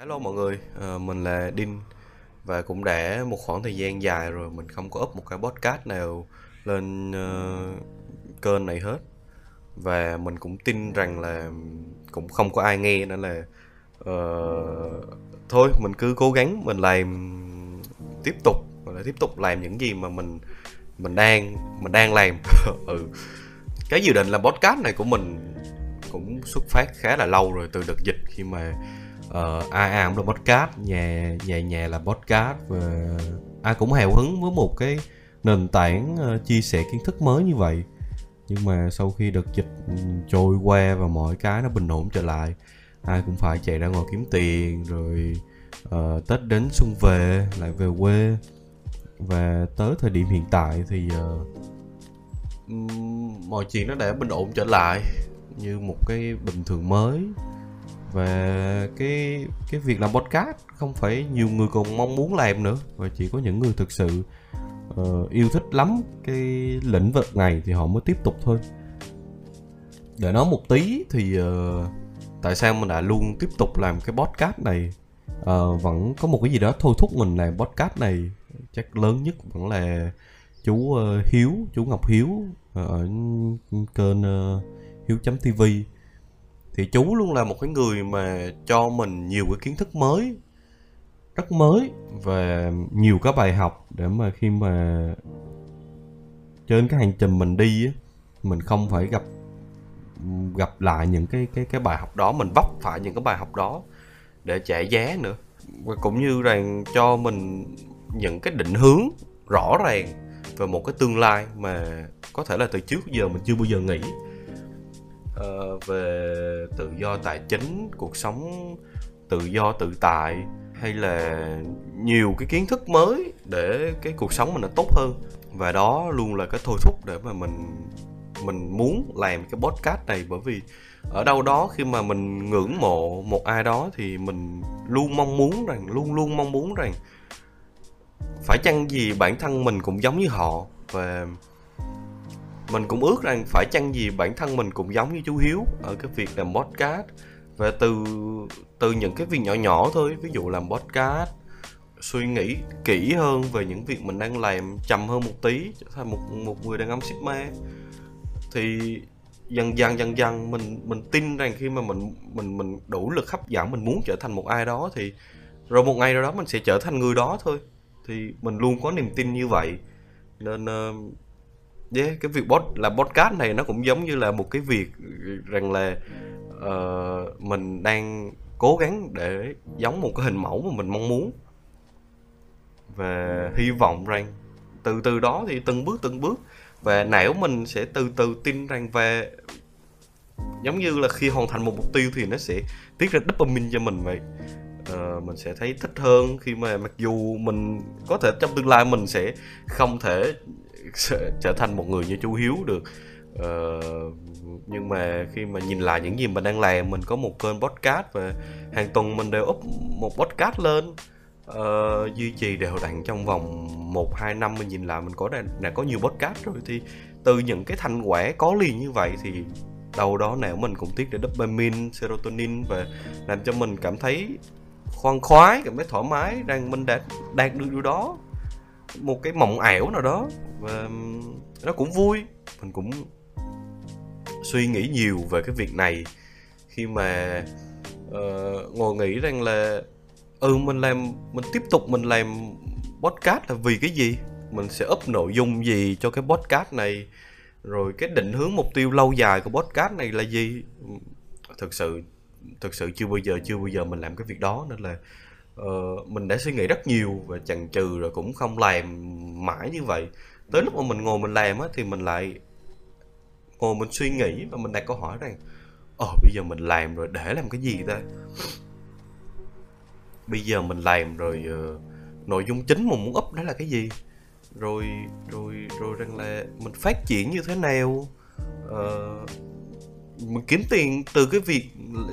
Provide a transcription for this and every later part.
Hello mọi người, à, mình là Đinh và cũng đã một khoảng thời gian dài rồi mình không có up một cái podcast nào lên uh, kênh này hết. Và mình cũng tin rằng là cũng không có ai nghe nên là uh, thôi mình cứ cố gắng mình làm tiếp tục và là tiếp tục làm những gì mà mình mình đang mình đang làm. Ừ. Cái dự định làm podcast này của mình cũng xuất phát khá là lâu rồi từ đợt dịch khi mà uh, ai ai cũng là podcast nhà nhà nhà là podcast và ai cũng hào hứng với một cái nền tảng uh, chia sẻ kiến thức mới như vậy. Nhưng mà sau khi đợt dịch ừ, trôi qua và mọi cái nó bình ổn trở lại ai cũng phải chạy ra ngoài kiếm tiền rồi uh, tết đến xuân về lại về quê. Và tới thời điểm hiện tại thì uh, mọi chuyện nó đã bình ổn trở lại như một cái bình thường mới và cái cái việc làm podcast không phải nhiều người còn mong muốn làm nữa và chỉ có những người thực sự uh, yêu thích lắm cái lĩnh vực này thì họ mới tiếp tục thôi. Để nói một tí thì uh, tại sao mình đã luôn tiếp tục làm cái podcast này? Uh, vẫn có một cái gì đó thôi thúc mình làm podcast này chắc lớn nhất vẫn là chú uh, Hiếu chú Ngọc Hiếu ở kênh uh, Hiếu.tv thì chú luôn là một cái người mà cho mình nhiều cái kiến thức mới, rất mới và nhiều cái bài học để mà khi mà trên cái hành trình mình đi á, mình không phải gặp gặp lại những cái cái cái bài học đó, mình vấp phải những cái bài học đó để trả giá nữa. Và cũng như rằng cho mình những cái định hướng rõ ràng về một cái tương lai mà có thể là từ trước giờ mình chưa bao giờ nghĩ. Ờ, về tự do tài chính, cuộc sống tự do tự tại, hay là nhiều cái kiến thức mới để cái cuộc sống mình nó tốt hơn. Và đó luôn là cái thôi thúc để mà mình mình muốn làm cái podcast này. Bởi vì ở đâu đó khi mà mình ngưỡng mộ một ai đó thì mình luôn mong muốn rằng, luôn luôn mong muốn rằng phải chăng gì bản thân mình cũng giống như họ. Và mình cũng ước rằng phải chăng gì bản thân mình cũng giống như chú Hiếu ở cái việc làm podcast. Và từ từ những cái việc nhỏ nhỏ thôi ví dụ làm podcast suy nghĩ kỹ hơn về những việc mình đang làm chậm hơn một tí trở thành một một người đàn ông Sigma thì dần dần dần dần mình mình tin rằng khi mà mình mình mình đủ lực hấp dẫn mình muốn trở thành một ai đó thì rồi một ngày nào đó mình sẽ trở thành người đó thôi. Thì mình luôn có niềm tin như vậy. Nên uh, yeah, cái việc bot là podcast này nó cũng giống như là một cái việc rằng là uh, mình đang cố gắng để giống một cái hình mẫu mà mình mong muốn. Và hy vọng rằng từ từ đó thì từng bước từng bước. Và não mình sẽ từ từ tin rằng về giống như là khi hoàn thành một mục tiêu thì nó sẽ tiết ra dopamine cho mình vậy. Uh, mình sẽ thấy thích hơn khi mà mặc dù mình có thể trong tương lai mình sẽ không thể trở thành một người như chú Hiếu được. Ờ, nhưng mà khi mà nhìn lại những gì mình đang làm mình có một kênh podcast và hàng tuần mình đều up một podcast lên Ờ, duy trì đều đặn trong vòng 1-2 năm mình nhìn lại mình có đã, đã có nhiều podcast rồi. Thì từ những cái thành quả có liền như vậy thì đâu đó nào mình cũng tiết ra dopamine, serotonin và làm cho mình cảm thấy khoan khoái, cảm thấy thoải mái rằng mình đã đạt được điều đó. Một cái mộng ảo nào đó và nó cũng vui. Mình cũng suy nghĩ nhiều về cái việc này. Khi mà uh, ngồi nghĩ rằng là ừ mình làm mình tiếp tục mình làm podcast là vì cái gì? Mình sẽ up nội dung gì cho cái podcast này? Rồi cái định hướng mục tiêu lâu dài của podcast này là gì? Thực sự thực sự chưa bao giờ chưa bao giờ mình làm cái việc đó. Nên là uh, mình đã suy nghĩ rất nhiều và chần chừ rồi cũng không làm mãi như vậy tới lúc mà mình ngồi mình làm á thì mình lại ngồi mình suy nghĩ và mình đặt câu hỏi rằng ờ bây giờ mình làm rồi để làm cái gì ta? Bây giờ mình làm rồi uh, nội dung chính mà muốn up đó là cái gì? Rồi rồi rồi rằng là mình phát triển như thế nào? Uh, mình kiếm tiền từ cái việc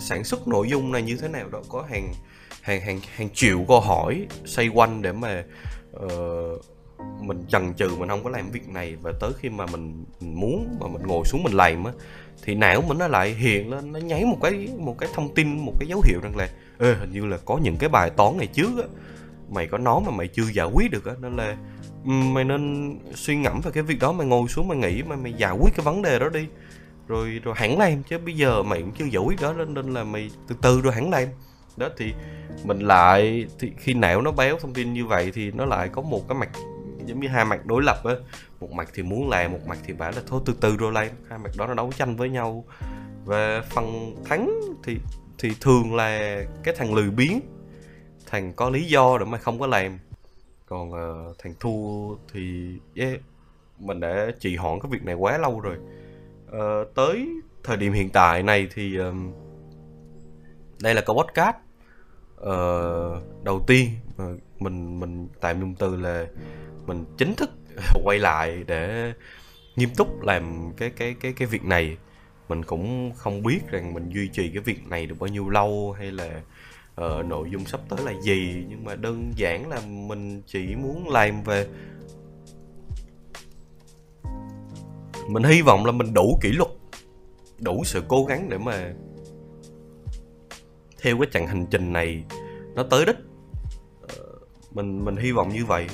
sản xuất nội dung này như thế nào đó có hàng hàng hàng hàng triệu câu hỏi xoay quanh để mà uh, mình chần chừ mình không có làm việc này và tới khi mà mình, muốn mà mình ngồi xuống mình làm á thì não mình nó lại hiện lên nó nháy một cái một cái thông tin một cái dấu hiệu rằng là ê hình như là có những cái bài toán này trước á mày có nói mà mày chưa giải quyết được á. Nên là mày nên suy ngẫm về cái việc đó mày ngồi xuống mày nghĩ mà mày giải quyết cái vấn đề đó đi. Rồi rồi hẳn làm chứ bây giờ mày cũng chưa giải quyết đó nên, nên là mày từ từ rồi hẳn làm. Đó thì mình lại thì khi não nó béo thông tin như vậy thì nó lại có một cái mặt giống như hai mặt đối lập á. Một mặt thì muốn làm một mặt thì bảo là thôi từ từ rồi lên. hai mặt đó nó đấu tranh với nhau. Và phần thắng thì thì thường là cái thằng lười biếng thằng có lý do để mà không có làm. Còn uh, thằng thua thì yeah, mình đã trì hoãn cái việc này quá lâu rồi. Uh, tới thời điểm hiện tại này thì uh, đây là cái podcast uh, đầu tiên. Uh, mình mình tạm dùng từ là mình chính thức quay lại để nghiêm túc làm cái cái cái cái việc này. Mình cũng không biết rằng mình duy trì cái việc này được bao nhiêu lâu hay là uh, nội dung sắp tới là gì nhưng mà đơn giản là mình chỉ muốn làm về mình hy vọng là mình đủ kỷ luật đủ sự cố gắng để mà theo cái chặng hành trình này nó tới đích mình mình hy vọng như vậy.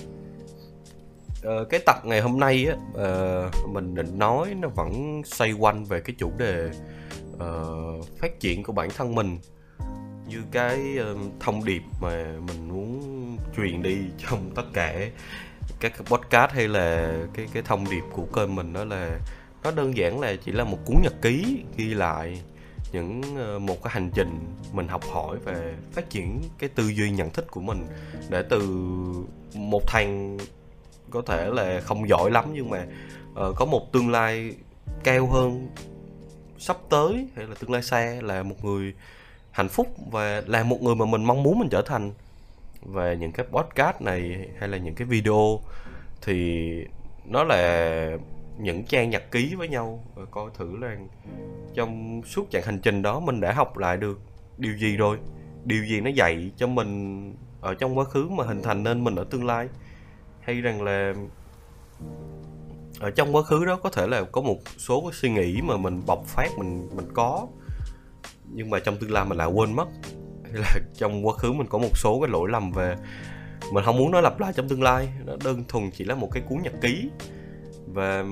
Uh, cái tập ngày hôm nay á uh, mình định nói nó vẫn xoay quanh về cái chủ đề uh, phát triển của bản thân mình. Như cái uh, thông điệp mà mình muốn truyền đi trong tất cả các podcast hay là cái cái thông điệp của kênh mình đó là nó đơn giản là chỉ là một cuốn nhật ký ghi lại những ờ, một cái hành trình mình học hỏi về phát triển cái tư duy nhận thức của mình để từ một thằng có thể là không giỏi lắm nhưng mà uh, có một tương lai cao hơn sắp tới hay là tương lai xa là một người hạnh phúc và là một người mà mình mong muốn mình trở thành. Về những cái podcast này hay là những cái video thì nó là những trang nhật ký với nhau và coi thử là trong suốt chặng hành trình đó mình đã học lại được điều gì rồi. Điều gì nó dạy cho mình ở trong quá khứ mà hình thành nên mình ở tương lai? Hay rằng là ở trong quá khứ đó có thể là có một số cái suy nghĩ mà mình bộc phát, mình mình có, nhưng mà trong tương lai mình lại quên mất. Hay là trong quá khứ mình có một số cái lỗi lầm về mình không muốn nó lặp lại trong tương lai. Nó đơn thuần chỉ là một cái cuốn nhật ký và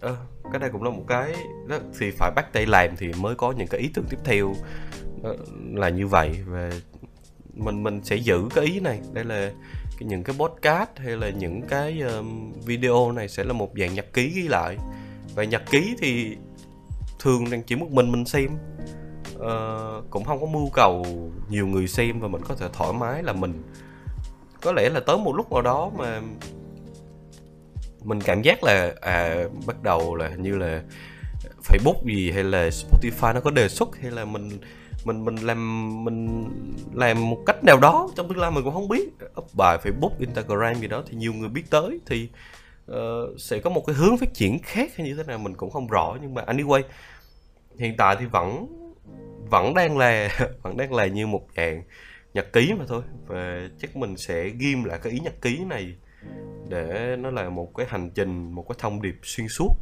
à, cái đây cũng là một cái đó, thì phải bắt tay làm thì mới có những cái ý tưởng tiếp theo đó là như vậy. Và mình mình sẽ giữ cái ý này. Đây là những cái podcast hay là những cái um, video này sẽ là một dạng nhật ký ghi lại. Và nhật ký thì thường đang chỉ một mình mình xem. Uh, cũng không có mưu cầu nhiều người xem và mình có thể thoải mái là mình. Có lẽ là tới một lúc nào đó mà mình cảm giác là à bắt đầu là như là Facebook gì hay là Spotify nó có đề xuất hay là mình mình mình làm mình làm một cách nào đó trong tương lai mình cũng không biết. Up bài Facebook Instagram gì đó thì nhiều người biết tới thì uh, sẽ có một cái hướng phát triển khác hay như thế nào mình cũng không rõ. Nhưng mà anyway hiện tại thì vẫn vẫn đang là vẫn đang là như một dạng nhật ký mà thôi. Và chắc mình sẽ ghim lại cái ý nhật ký này để nó là một cái hành trình một cái thông điệp xuyên suốt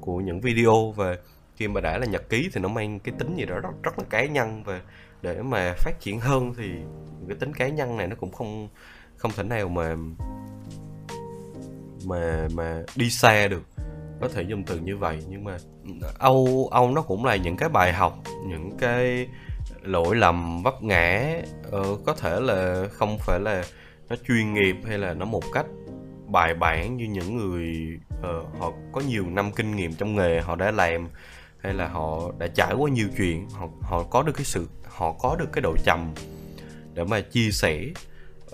của những video và khi mà đã là nhật ký thì nó mang cái tính gì đó rất, rất là cá nhân. Và để mà phát triển hơn thì cái tính cá nhân này nó cũng không không thể nào mà mà mà đi xa được. Có thể dùng từ như vậy nhưng mà âu âu nó cũng là những cái bài học những cái lỗi lầm vấp ngã. Ờ, có thể là không phải là nó chuyên nghiệp hay là nó một cách bài bản như những người uh, họ có nhiều năm kinh nghiệm trong nghề họ đã làm hay là họ đã trải qua nhiều chuyện họ họ có được cái sự họ có được cái độ trầm để mà chia sẻ.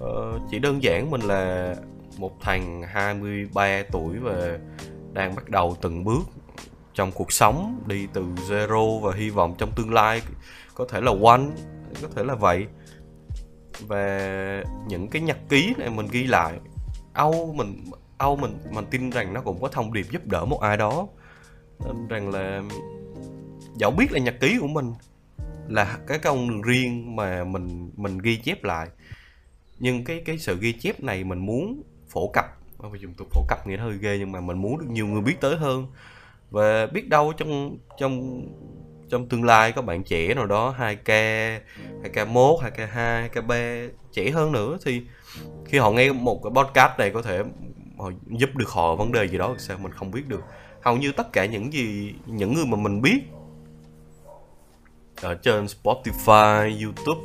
Uh, chỉ đơn giản mình là một thằng 23 tuổi và đang bắt đầu từng bước trong cuộc sống đi từ zero và hy vọng trong tương lai có thể là one có thể là vậy về những cái nhật ký này mình ghi lại. Âu mình âu mình mình tin rằng nó cũng có thông điệp giúp đỡ một ai đó. Nên rằng là dẫu biết là nhật ký của mình là cái con đường riêng mà mình mình ghi chép lại, nhưng cái cái sự ghi chép này mình muốn phổ cập. Phải dùng từ phổ cập nghĩa hơi ghê nhưng mà mình muốn được nhiều người biết tới hơn. Và biết đâu trong trong trong tương lai có bạn trẻ nào đó 2k 2k1 2k2 2k3 trẻ hơn nữa thì khi họ nghe một cái podcast này có thể họ giúp được họ vấn đề gì đó sao mình không biết được. Hầu như tất cả những gì những người mà mình biết ở trên Spotify, YouTube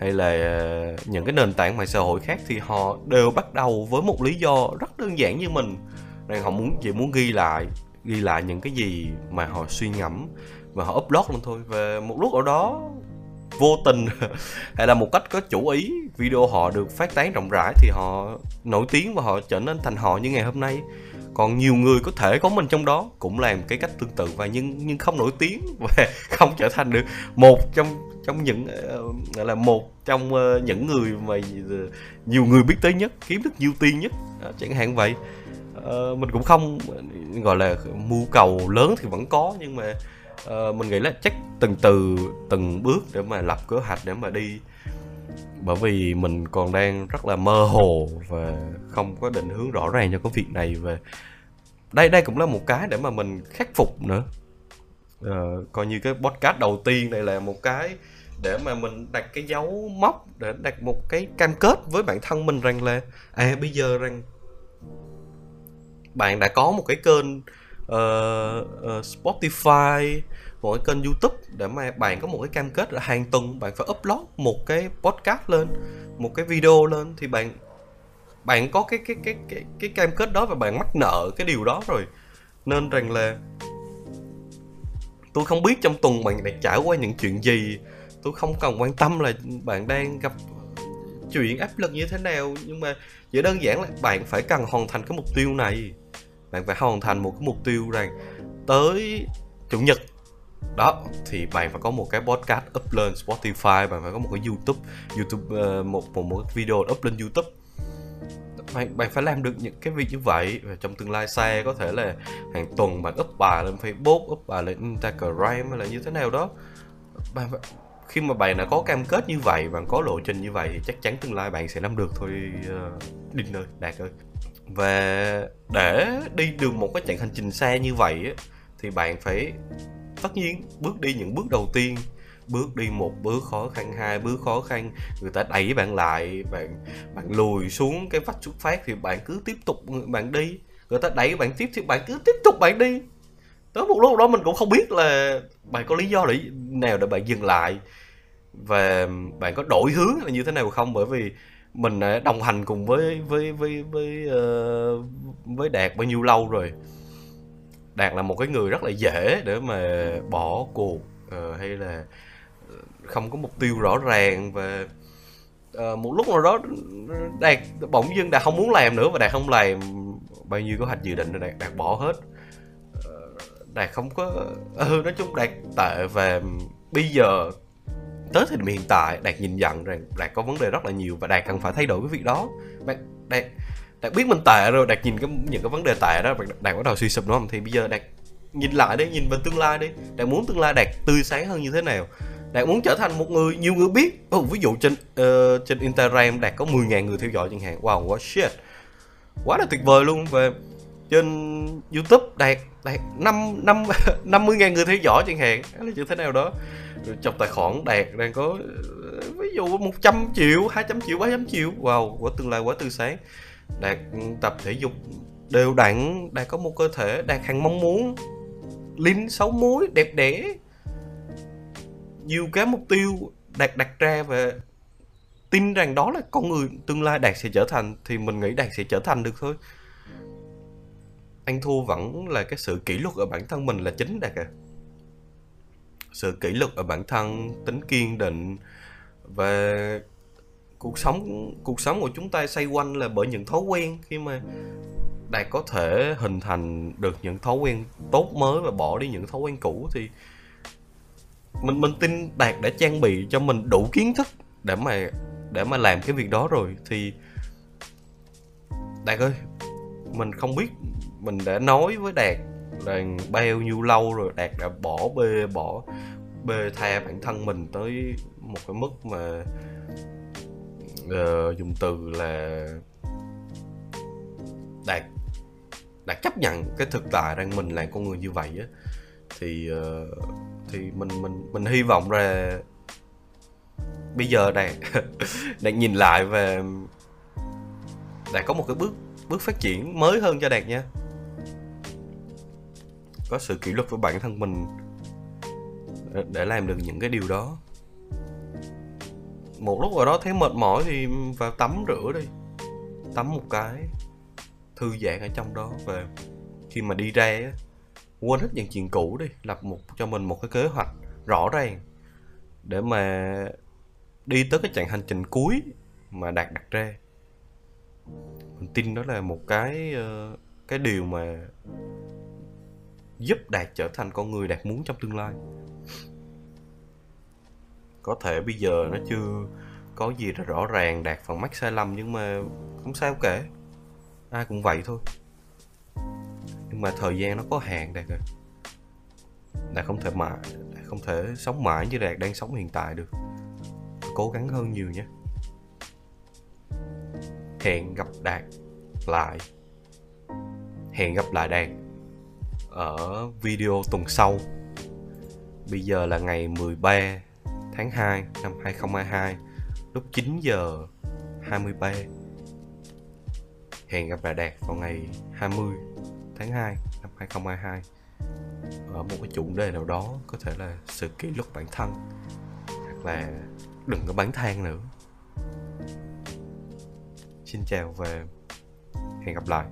hay là à, những cái nền tảng mạng xã hội khác thì họ đều bắt đầu với một lý do rất đơn giản như mình. Rằng họ muốn chỉ muốn ghi lại ghi lại những cái gì mà họ suy ngẫm và họ upload luôn thôi. Và một lúc ở đó vô tình hay là một cách có chủ ý video họ được phát tán rộng rãi thì họ nổi tiếng và họ trở nên thành họ như ngày hôm nay. Còn nhiều người có thể có mình trong đó cũng làm cái cách tương tự và nhưng nhưng không nổi tiếng và không trở thành được một trong trong những uh, gọi là một trong uh, những người mà ờ, nhiều người biết tới nhất kiếm được nhiều tiền nhất uh, chẳng hạn vậy. Uh, mình cũng không gọi là mưu cầu lớn thì vẫn có nhưng mà uh, mình nghĩ là chắc từng từ từng bước để mà lập kế hoạch để mà đi. Bởi vì mình còn đang rất là mơ hồ và không có định hướng rõ ràng cho cái việc này về đây đây cũng là một cái để mà mình khắc phục nữa. Uh, coi như cái podcast đầu tiên này là một cái để mà mình đặt cái dấu mốc để đặt một cái cam kết với bản thân mình rằng là à bây giờ rằng bạn đã có một cái kênh uh, uh, Spotify một cái kênh YouTube để mà bạn có một cái cam kết là hàng tuần bạn phải upload một cái podcast lên một cái video lên thì bạn bạn có cái cái cái cái cái cam kết đó và bạn mắc nợ cái điều đó rồi. Nên rằng là tôi không biết trong tuần bạn đã trải qua những chuyện gì. Tôi không cần quan tâm là bạn đang gặp chuyện áp lực như thế nào nhưng mà chỉ đơn giản là bạn phải cần hoàn thành cái mục tiêu này bạn phải hoàn thành một cái mục tiêu rằng tới chủ nhật. Đó thì bạn phải có một cái podcast up lên Spotify bạn phải có một cái YouTube YouTube uh, một, một một video up lên YouTube. Bạn bạn phải làm được những cái việc như vậy và trong tương lai xa có thể là hàng tuần bạn up bài lên Facebook up bài lên Instagram hay là như thế nào đó. Bạn phải, khi mà bạn đã có cam kết như vậy bạn có lộ trình như vậy thì chắc chắn tương lai bạn sẽ làm được thôi uh, đinh ơi đạt ơi và để đi được một cái chặng hành trình xa như vậy á, thì bạn phải tất nhiên bước đi những bước đầu tiên bước đi một bước khó khăn hai bước khó khăn người ta đẩy bạn lại bạn bạn lùi xuống cái vách xuất phát thì bạn cứ tiếp tục bạn đi. Người ta đẩy bạn tiếp thì bạn cứ tiếp tục bạn đi. Tới một lúc đó mình cũng không biết là bạn có lý do để nào để bạn dừng lại và bạn có đổi hướng là như thế nào không? Bởi vì mình đã đồng hành cùng với với với với uh, với đạt bao nhiêu lâu rồi. Đạt là một cái người rất là dễ để mà bỏ cuộc uh, hay là không có mục tiêu rõ ràng và uh, một lúc nào đó đạt bỗng dưng đạt không muốn làm nữa và đạt không làm. Bao nhiêu kế hoạch dự định đạt đạt bỏ hết. Đạt không có ừ nói chung đạt tệ và bây giờ tới thời điểm hiện tại đạt nhìn nhận rằng đạt có vấn đề rất là nhiều và đạt cần phải thay đổi cái việc đó. Đạt đạt, đạt biết mình tệ rồi đạt nhìn cái những cái vấn đề tệ đó đạt bắt đầu suy sụp đúng không? Thì bây giờ đạt nhìn lại đi nhìn về tương lai đi. Đạt muốn tương lai đạt tươi sáng hơn như thế nào? Đạt muốn trở thành một người nhiều người biết. Oh, ví dụ trên uh, trên instagram đạt có 10.000 người theo dõi chẳng hạn. Wow what shit. Quá là tuyệt vời luôn. Và trên youtube đạt đạt năm năm năm mươi ngàn người theo dõi chẳng hạn. Hay là như thế nào đó. Rồi trong tài khoản đạt đang có, ví dụ 100 triệu 200 triệu 300 triệu. Wow, quá tương lai, quá tươi sáng. Đạt tập thể dục đều đặn, đạt có một cơ thể, đạt hàng mong muốn. Linh sáu múi, đẹp đẽ. Nhiều cái mục tiêu đạt, đặt ra và tin rằng đó là con người tương lai đạt sẽ trở thành, thì mình nghĩ đạt sẽ trở thành được thôi anh thua vẫn là cái sự kỷ luật ở bản thân mình là chính đạt à sự kỷ luật ở bản thân, tính kiên định và cuộc sống cuộc sống của chúng ta xoay quanh là bởi những thói quen khi mà đạt có thể hình thành được những thói quen tốt mới và bỏ đi những thói quen cũ thì mình mình tin đạt đã trang bị cho mình đủ kiến thức để mà để mà làm cái việc đó rồi. Thì đạt ơi, mình không biết mình đã nói với đạt là bao nhiêu lâu rồi đạt đã bỏ bê bỏ bê tha bản thân mình tới một cái mức mà uh, dùng từ là đạt đạt chấp nhận cái thực tại rằng mình là con người như vậy á. Thì uh, thì mình mình mình hy vọng là bây giờ đạt đạt nhìn lại và đạt có một cái bước bước phát triển mới hơn cho đạt nha có sự kỷ luật với bản thân mình để làm được những cái điều đó. Một lúc nào đó thấy mệt mỏi thì vào tắm rửa đi. Tắm một cái, thư giãn ở trong đó và khi mà đi ra quên hết những chuyện cũ đi, lập một, cho mình một cái kế hoạch rõ ràng để mà đi tới cái chặng hành trình cuối mà đạt đặt ra. Mình tin đó là một cái ờ, cái điều mà giúp đạt trở thành con người đạt muốn trong tương lai. Có thể bây giờ nó chưa có gì là rõ ràng đạt phần mắc sai lầm, nhưng mà không sao kể. Ai cũng vậy thôi. Nhưng mà thời gian nó có hạn, đạt rồi đạt không thể mãi đạt không thể sống mãi như đạt đang sống hiện tại được. Cố gắng hơn nhiều nhé. Hẹn gặp đạt lại. Hẹn gặp lại đạt ở video tuần sau. Bây giờ là ngày 13 tháng 2 năm 2022 lúc 9 giờ 23 hẹn gặp lại Đạt vào ngày 20 tháng 2 năm 2022 ở một cái chủ đề nào đó có thể là sự kỷ luật bản thân, hoặc là đừng có bán than nữa. Xin chào và hẹn gặp lại.